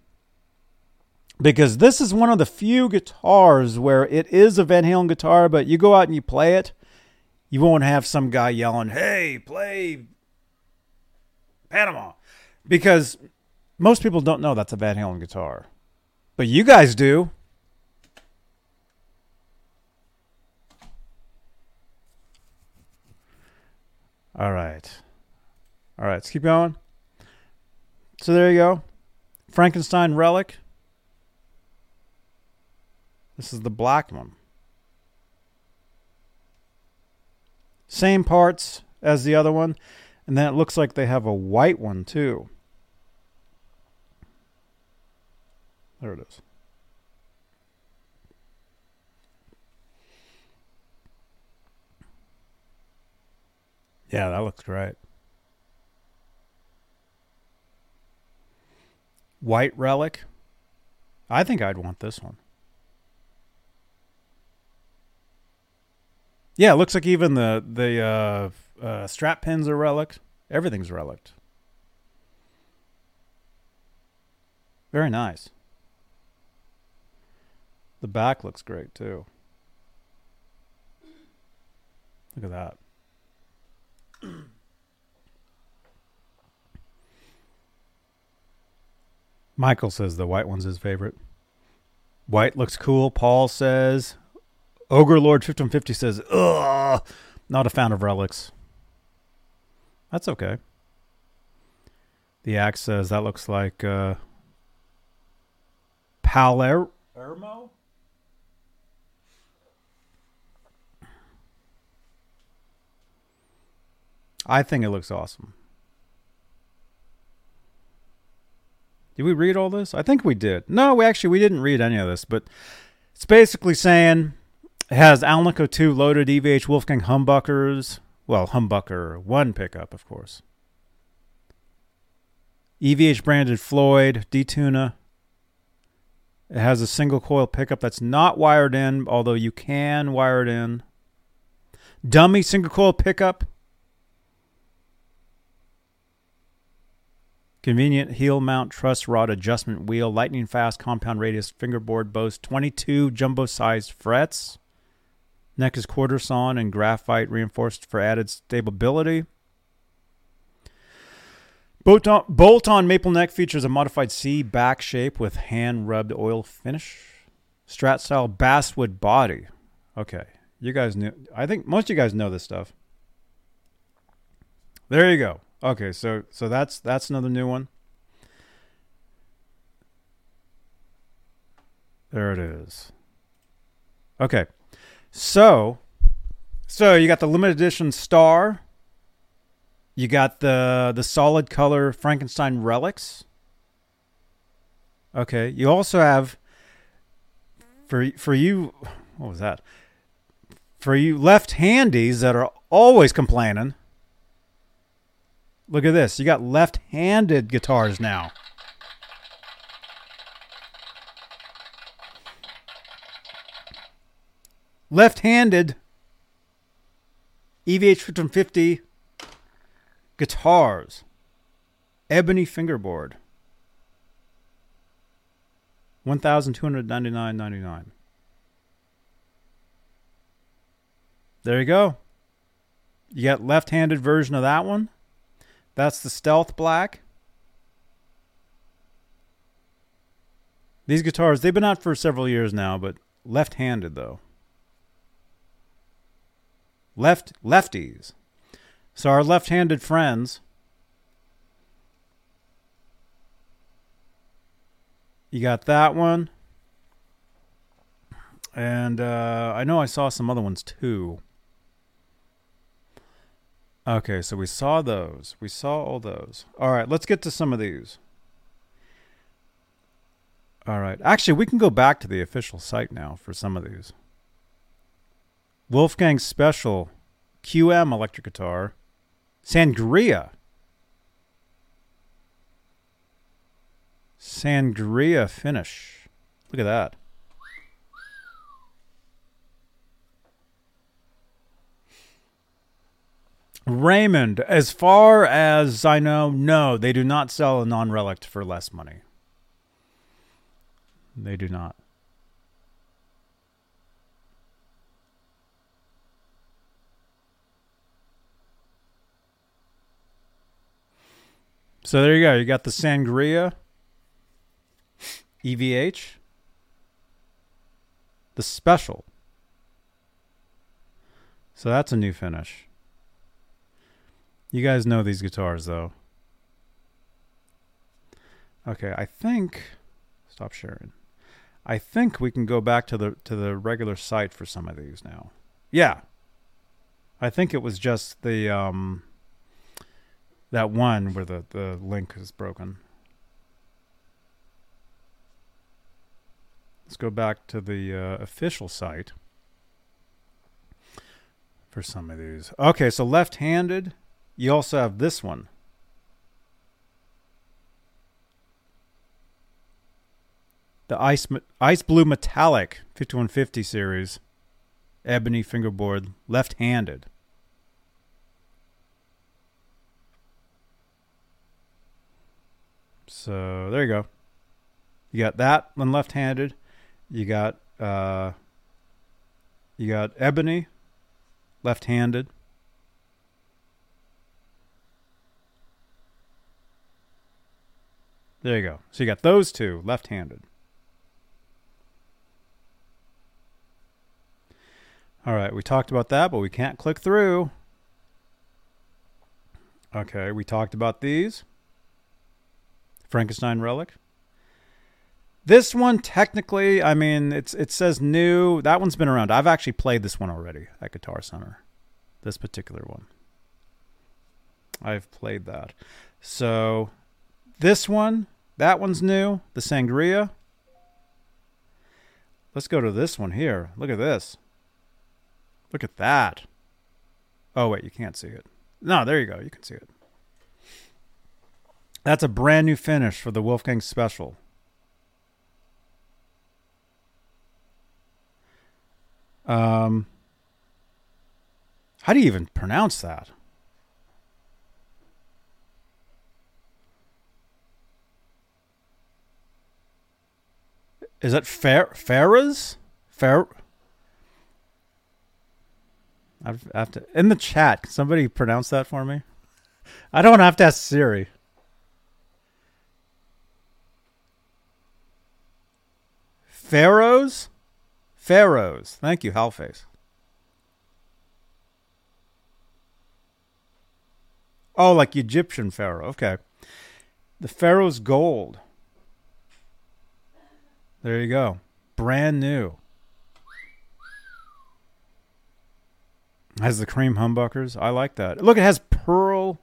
Speaker 1: because this is one of the few guitars where it is a Van Halen guitar, but you go out and you play it, you won't have some guy yelling, "Hey, play Panama," because most people don't know that's a Van Halen guitar, but you guys do. All right. All right, let's keep going. So there you go. Frankenstein Relic. This is the black one. Same parts as the other one. And then it looks like they have a white one too. There it is. Yeah, that looks great. White relic. I think I'd want this one. Yeah, it looks like even the the uh, uh, strap pins are relic. Everything's relic. Very nice. The back looks great too. Look at that. [CLEARS THROAT] Michael says the white one's his favorite. White looks cool. Paul says. Ogre Lord 1550 says, ugh, not a fan of relics. That's okay. The axe says that looks like uh, Palermo. I think it looks awesome. Did we read all this? I think we did. No, we actually we didn't read any of this, but it's basically saying it has Alnico 2 loaded EVH Wolfgang humbuckers. Well, humbucker 1 pickup, of course. EVH branded Floyd, D-Tuna. It has a single coil pickup that's not wired in, although you can wire it in. Dummy single coil pickup Convenient heel mount truss rod adjustment wheel, lightning fast compound radius fingerboard boasts 22 jumbo sized frets. Neck is quarter sawn and graphite reinforced for added stability. Bolt on maple neck features a modified C back shape with hand rubbed oil finish. Strat style basswood body. Okay. You guys knew. I think most of you guys know this stuff. There you go. Okay, so so that's that's another new one. There it is. Okay. So so you got the limited edition star. You got the the solid color Frankenstein relics. Okay. You also have for for you what was that? For you left-handies that are always complaining Look at this. You got left-handed guitars now. Left-handed EVH 1550 guitars. Ebony fingerboard. 1299.99. There you go. You got left-handed version of that one. That's the Stealth Black. These guitars, they've been out for several years now, but left-handed though. Left lefties. So our left-handed friends You got that one. And uh, I know I saw some other ones too. Okay, so we saw those. We saw all those. All right, let's get to some of these. All right. Actually, we can go back to the official site now for some of these. Wolfgang Special QM electric guitar. Sangria. Sangria finish. Look at that. Raymond, as far as I know, no, they do not sell a non relic for less money. They do not. So there you go. You got the Sangria EVH, the special. So that's a new finish. You guys know these guitars though. Okay, I think stop sharing. I think we can go back to the to the regular site for some of these now. Yeah. I think it was just the um that one where the, the link is broken. Let's go back to the uh, official site for some of these. Okay, so left-handed you also have this one. The Ice Ice Blue Metallic 5150 series ebony fingerboard left-handed. So, there you go. You got that one left-handed. You got uh, you got ebony, left-handed. There you go. So you got those two left-handed. All right, we talked about that, but we can't click through. Okay, we talked about these. Frankenstein relic. This one technically, I mean, it's it says new. That one's been around. I've actually played this one already at Guitar Center. This particular one. I've played that. So, this one, that one's new, the Sangria. Let's go to this one here. Look at this. Look at that. Oh, wait, you can't see it. No, there you go. You can see it. That's a brand new finish for the Wolfgang Special. Um, how do you even pronounce that? Is that Fer Farah's? Fer I have to in the chat. Can somebody pronounce that for me? I don't have to ask Siri. Pharaohs? Pharaohs. Thank you, Halface. Oh, like Egyptian pharaoh. Okay. The pharaoh's gold. There you go. Brand new. Has the cream humbuckers. I like that. Look, it has pearl.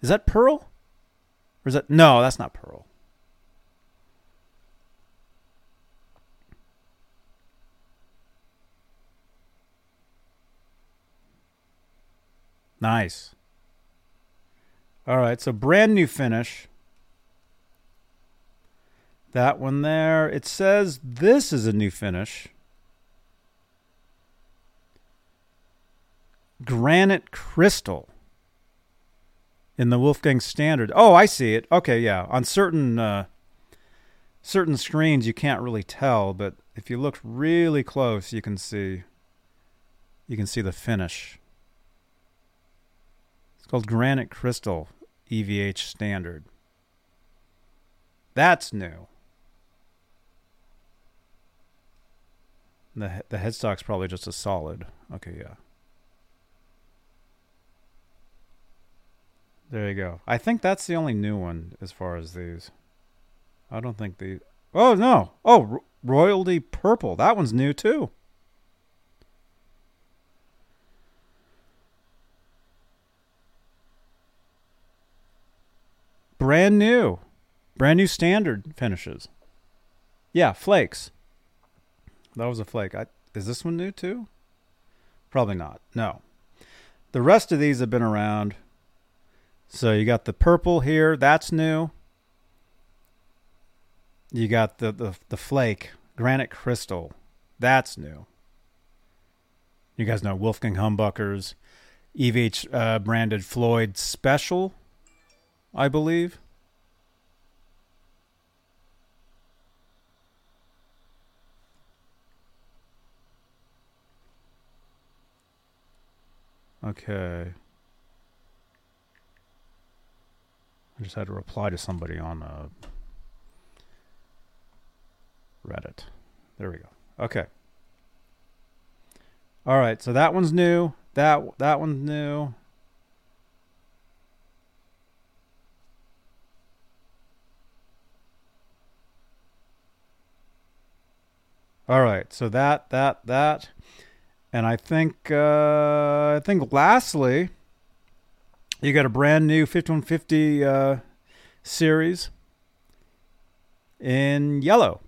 Speaker 1: Is that pearl? Or is that no, that's not pearl. Nice. All right, so brand new finish. That one there. It says this is a new finish. Granite crystal in the Wolfgang standard. Oh, I see it. Okay, yeah. On certain uh, certain screens you can't really tell, but if you look really close, you can see you can see the finish. It's called Granite Crystal EVH Standard. That's new. The the headstock's probably just a solid. Okay, yeah. There you go. I think that's the only new one as far as these. I don't think the. Oh no! Oh, royalty purple. That one's new too. Brand new. Brand new standard finishes. Yeah, flakes. That was a flake. I, is this one new too? Probably not. No. The rest of these have been around. So you got the purple here. That's new. You got the, the, the flake, granite crystal. That's new. You guys know Wolfgang Humbuckers, EVH uh, branded Floyd Special I believe. Okay. I just had to reply to somebody on uh, Reddit. There we go. Okay. All right, so that one's new. That that one's new. All right, so that that that, and I think uh, I think lastly, you got a brand new 5150 uh, series in yellow.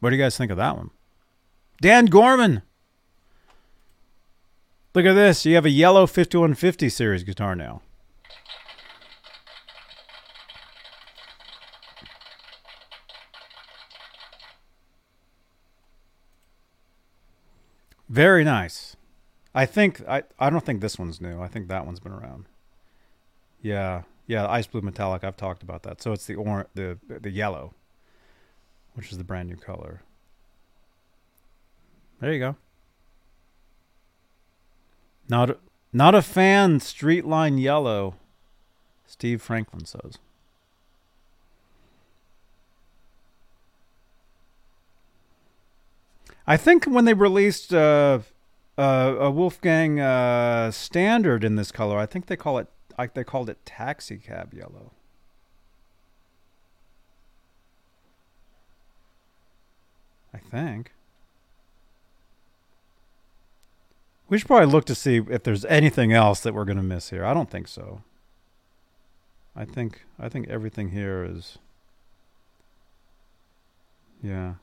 Speaker 1: What do you guys think of that one? Dan Gorman. Look at this. You have a yellow 5150 series guitar now. Very nice. I think I I don't think this one's new. I think that one's been around. Yeah, yeah, ice blue metallic. I've talked about that. So it's the orange, the the yellow, which is the brand new color. There you go. Not not a fan. Street line yellow. Steve Franklin says. I think when they released uh, uh, a Wolfgang uh, standard in this color, I think they call it like they called it taxi cab yellow. I think. We should probably look to see if there's anything else that we're going to miss here. I don't think so. I think I think everything here is yeah.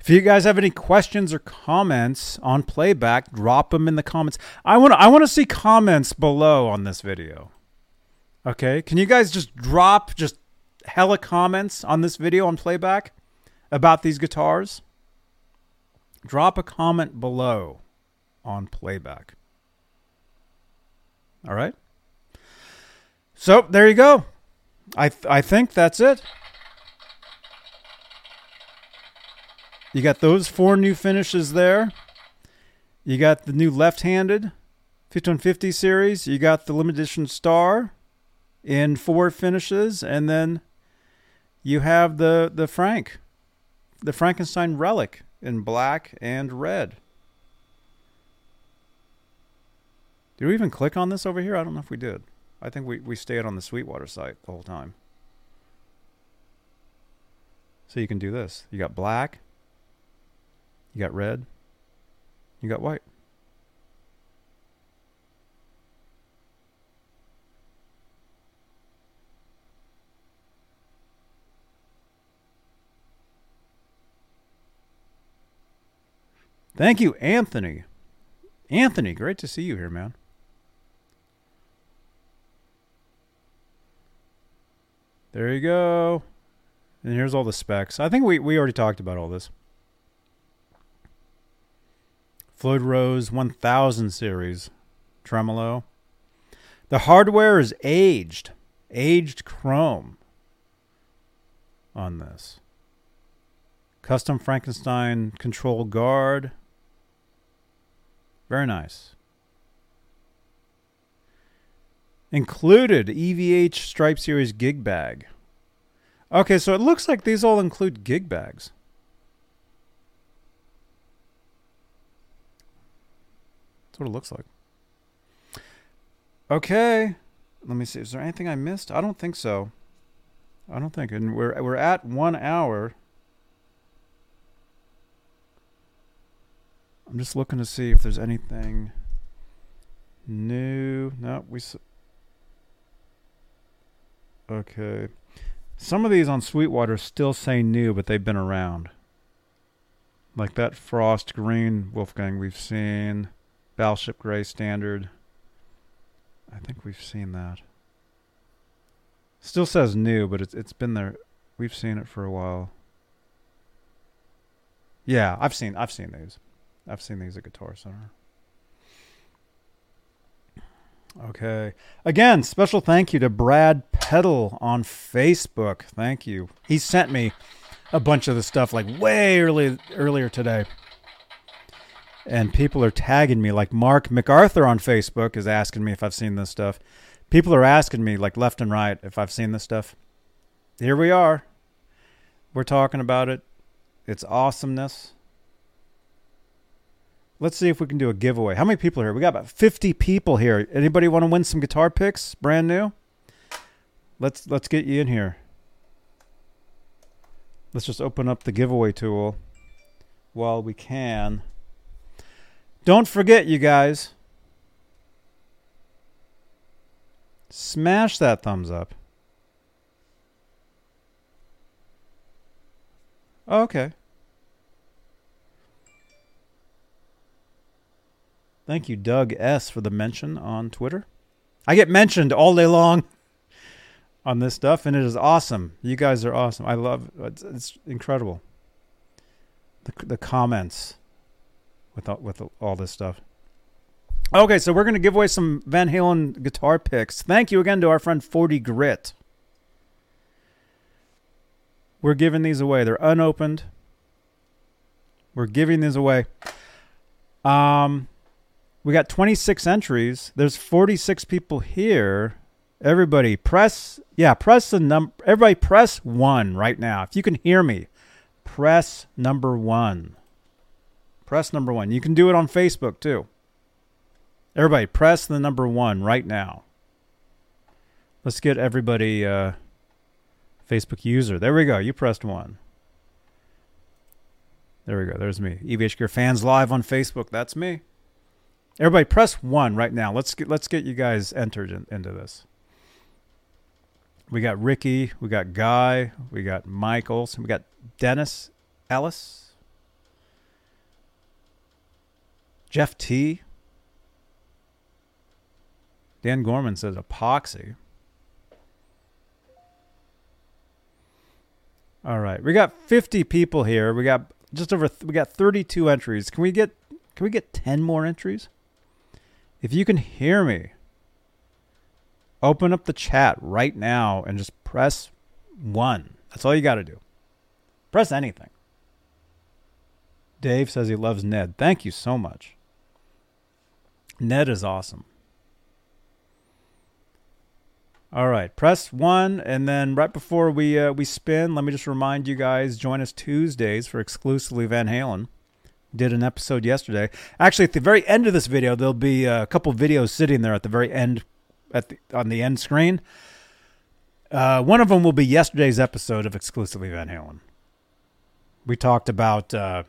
Speaker 1: If you guys have any questions or comments on playback, drop them in the comments. I want I want to see comments below on this video. Okay? Can you guys just drop just hella comments on this video on playback about these guitars? Drop a comment below on playback. All right? So, there you go. I th- I think that's it. You got those four new finishes there. You got the new left-handed 5150 series. You got the limited edition star in four finishes, and then you have the the Frank, the Frankenstein relic in black and red. Did we even click on this over here? I don't know if we did. I think we, we stayed on the Sweetwater site the whole time. So you can do this. You got black, you got red. You got white. Thank you, Anthony. Anthony, great to see you here, man. There you go. And here's all the specs. I think we, we already talked about all this. Floyd Rose 1000 series tremolo. The hardware is aged, aged chrome on this. Custom Frankenstein control guard. Very nice. Included EVH Stripe Series gig bag. Okay, so it looks like these all include gig bags. What it looks like. Okay. Let me see. Is there anything I missed? I don't think so. I don't think. And we're we're at one hour. I'm just looking to see if there's anything new. No, we. Okay. Some of these on Sweetwater still say new, but they've been around. Like that frost green Wolfgang we've seen. Battleship Gray Standard. I think we've seen that. Still says new, but it's it's been there. We've seen it for a while. Yeah, I've seen I've seen these. I've seen these at Guitar Center. Okay. Again, special thank you to Brad Pedal on Facebook. Thank you. He sent me a bunch of the stuff like way early earlier today and people are tagging me like Mark MacArthur on Facebook is asking me if I've seen this stuff. People are asking me like left and right if I've seen this stuff. Here we are. We're talking about it. It's awesomeness. Let's see if we can do a giveaway. How many people are here? We got about 50 people here. Anybody want to win some guitar picks brand new? Let's let's get you in here. Let's just open up the giveaway tool while we can. Don't forget, you guys. Smash that thumbs up. okay. Thank you, Doug S., for the mention on Twitter. I get mentioned all day long [LAUGHS] on this stuff, and it is awesome. You guys are awesome. I love it's, it's incredible. the, the comments with all, with all this stuff. Okay, so we're going to give away some Van Halen guitar picks. Thank you again to our friend 40 Grit. We're giving these away. They're unopened. We're giving these away. Um, we got 26 entries. There's 46 people here. Everybody press, yeah, press the number. Everybody press one right now. If you can hear me, press number one. Press number one. You can do it on Facebook too. Everybody, press the number one right now. Let's get everybody uh, Facebook user. There we go. You pressed one. There we go. There's me. EVH Gear fans live on Facebook. That's me. Everybody, press one right now. Let's get let's get you guys entered in, into this. We got Ricky. We got Guy. We got Michael. We got Dennis Ellis. Jeff T. Dan Gorman says epoxy. All right, we got 50 people here. We got just over. Th- we got 32 entries. Can we get? Can we get 10 more entries? If you can hear me, open up the chat right now and just press one. That's all you got to do. Press anything. Dave says he loves Ned. Thank you so much. Ned is awesome. All right, press one, and then right before we uh, we spin, let me just remind you guys: join us Tuesdays for exclusively Van Halen. Did an episode yesterday. Actually, at the very end of this video, there'll be a couple videos sitting there at the very end, at the on the end screen. Uh, one of them will be yesterday's episode of exclusively Van Halen. We talked about uh,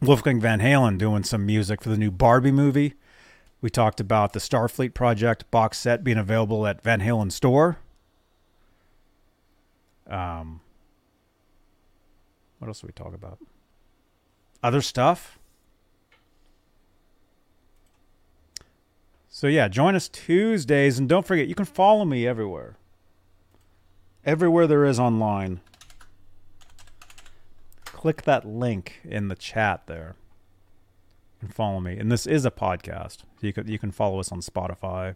Speaker 1: Wolfgang Van Halen doing some music for the new Barbie movie. We talked about the Starfleet Project box set being available at Van Halen store. Um, what else did we talk about? Other stuff. So yeah, join us Tuesdays, and don't forget you can follow me everywhere. Everywhere there is online. Click that link in the chat there can follow me. And this is a podcast. You can you can follow us on Spotify.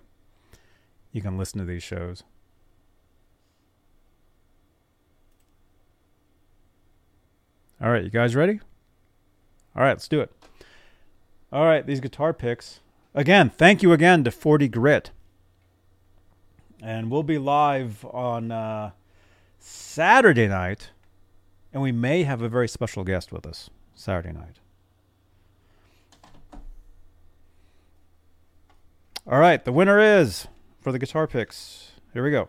Speaker 1: You can listen to these shows. All right, you guys ready? All right, let's do it. All right, these guitar picks. Again, thank you again to 40 Grit. And we'll be live on uh, Saturday night. And we may have a very special guest with us Saturday night. All right, the winner is for the guitar picks. Here we go.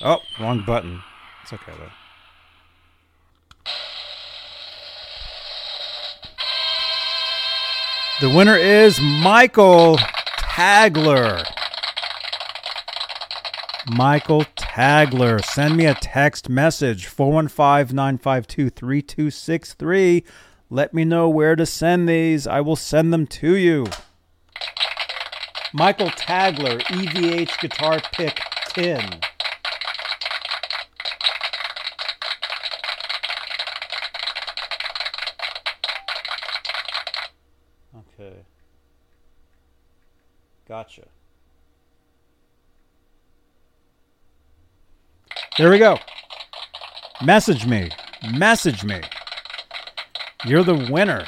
Speaker 1: Oh, wrong button. It's okay though. The winner is Michael Tagler. Michael Tagler. Send me a text message 415 952 3263. Let me know where to send these. I will send them to you. Michael Tagler, EVH Guitar Pick 10. Okay. Gotcha. There we go. Message me. Message me. You're the winner.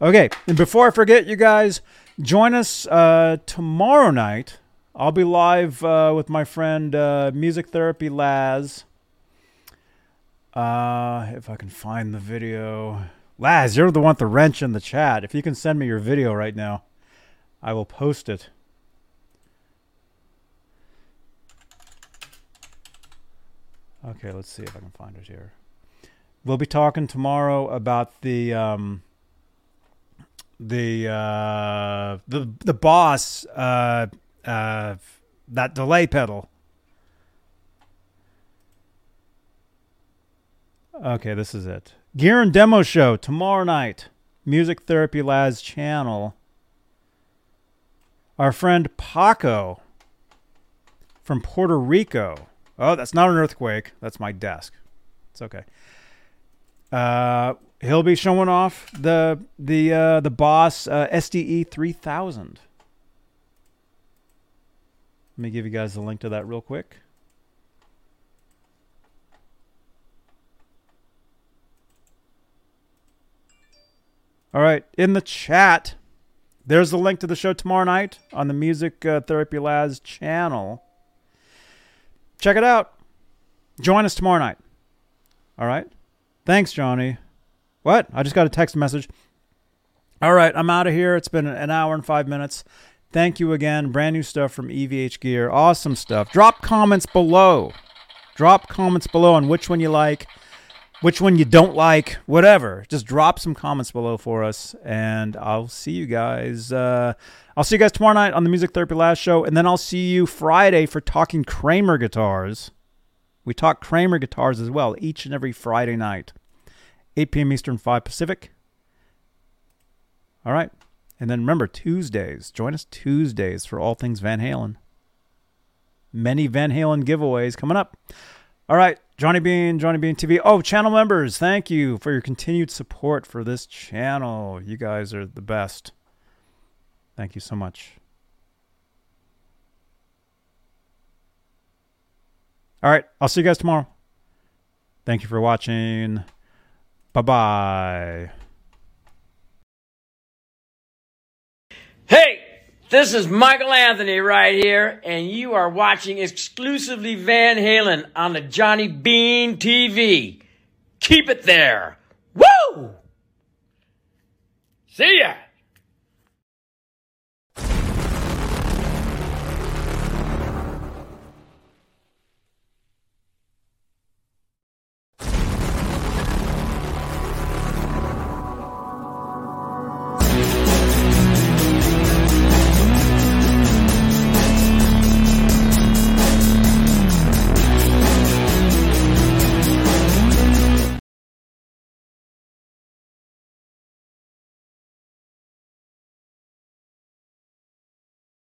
Speaker 1: Okay, and before I forget, you guys, Join us uh, tomorrow night. I'll be live uh, with my friend uh, Music Therapy Laz. Uh, if I can find the video. Laz, you're the one with the wrench in the chat. If you can send me your video right now, I will post it. Okay, let's see if I can find it here. We'll be talking tomorrow about the um, the uh, the the boss uh, uh, that delay pedal. Okay, this is it. Gear and demo show tomorrow night. Music Therapy Labs channel. Our friend Paco from Puerto Rico. Oh, that's not an earthquake. That's my desk. It's okay. Uh, he'll be showing off the the uh, the Boss uh, SDE 3000. Let me give you guys the link to that real quick. All right, in the chat, there's the link to the show tomorrow night on the Music uh, Therapy Labs channel. Check it out. Join us tomorrow night. All right. Thanks, Johnny. What? I just got a text message. All right, I'm out of here. It's been an hour and five minutes. Thank you again. Brand new stuff from EVH Gear. Awesome stuff. Drop comments below. Drop comments below on which one you like which one you don't like, whatever. Just drop some comments below for us, and I'll see you guys. Uh, I'll see you guys tomorrow night on the Music Therapy Labs show, and then I'll see you Friday for talking Kramer guitars. We talk Kramer guitars as well each and every Friday night, 8 p.m. Eastern, 5 Pacific. All right. And then remember, Tuesdays. Join us Tuesdays for all things Van Halen. Many Van Halen giveaways coming up. All right. Johnny Bean, Johnny Bean TV. Oh, channel members, thank you for your continued support for this channel. You guys are the best. Thank you so much. All right, I'll see you guys tomorrow. Thank you for watching. Bye bye.
Speaker 2: Hey! This is Michael Anthony right here, and you are watching exclusively Van Halen on the Johnny Bean TV. Keep it there. Woo! See ya!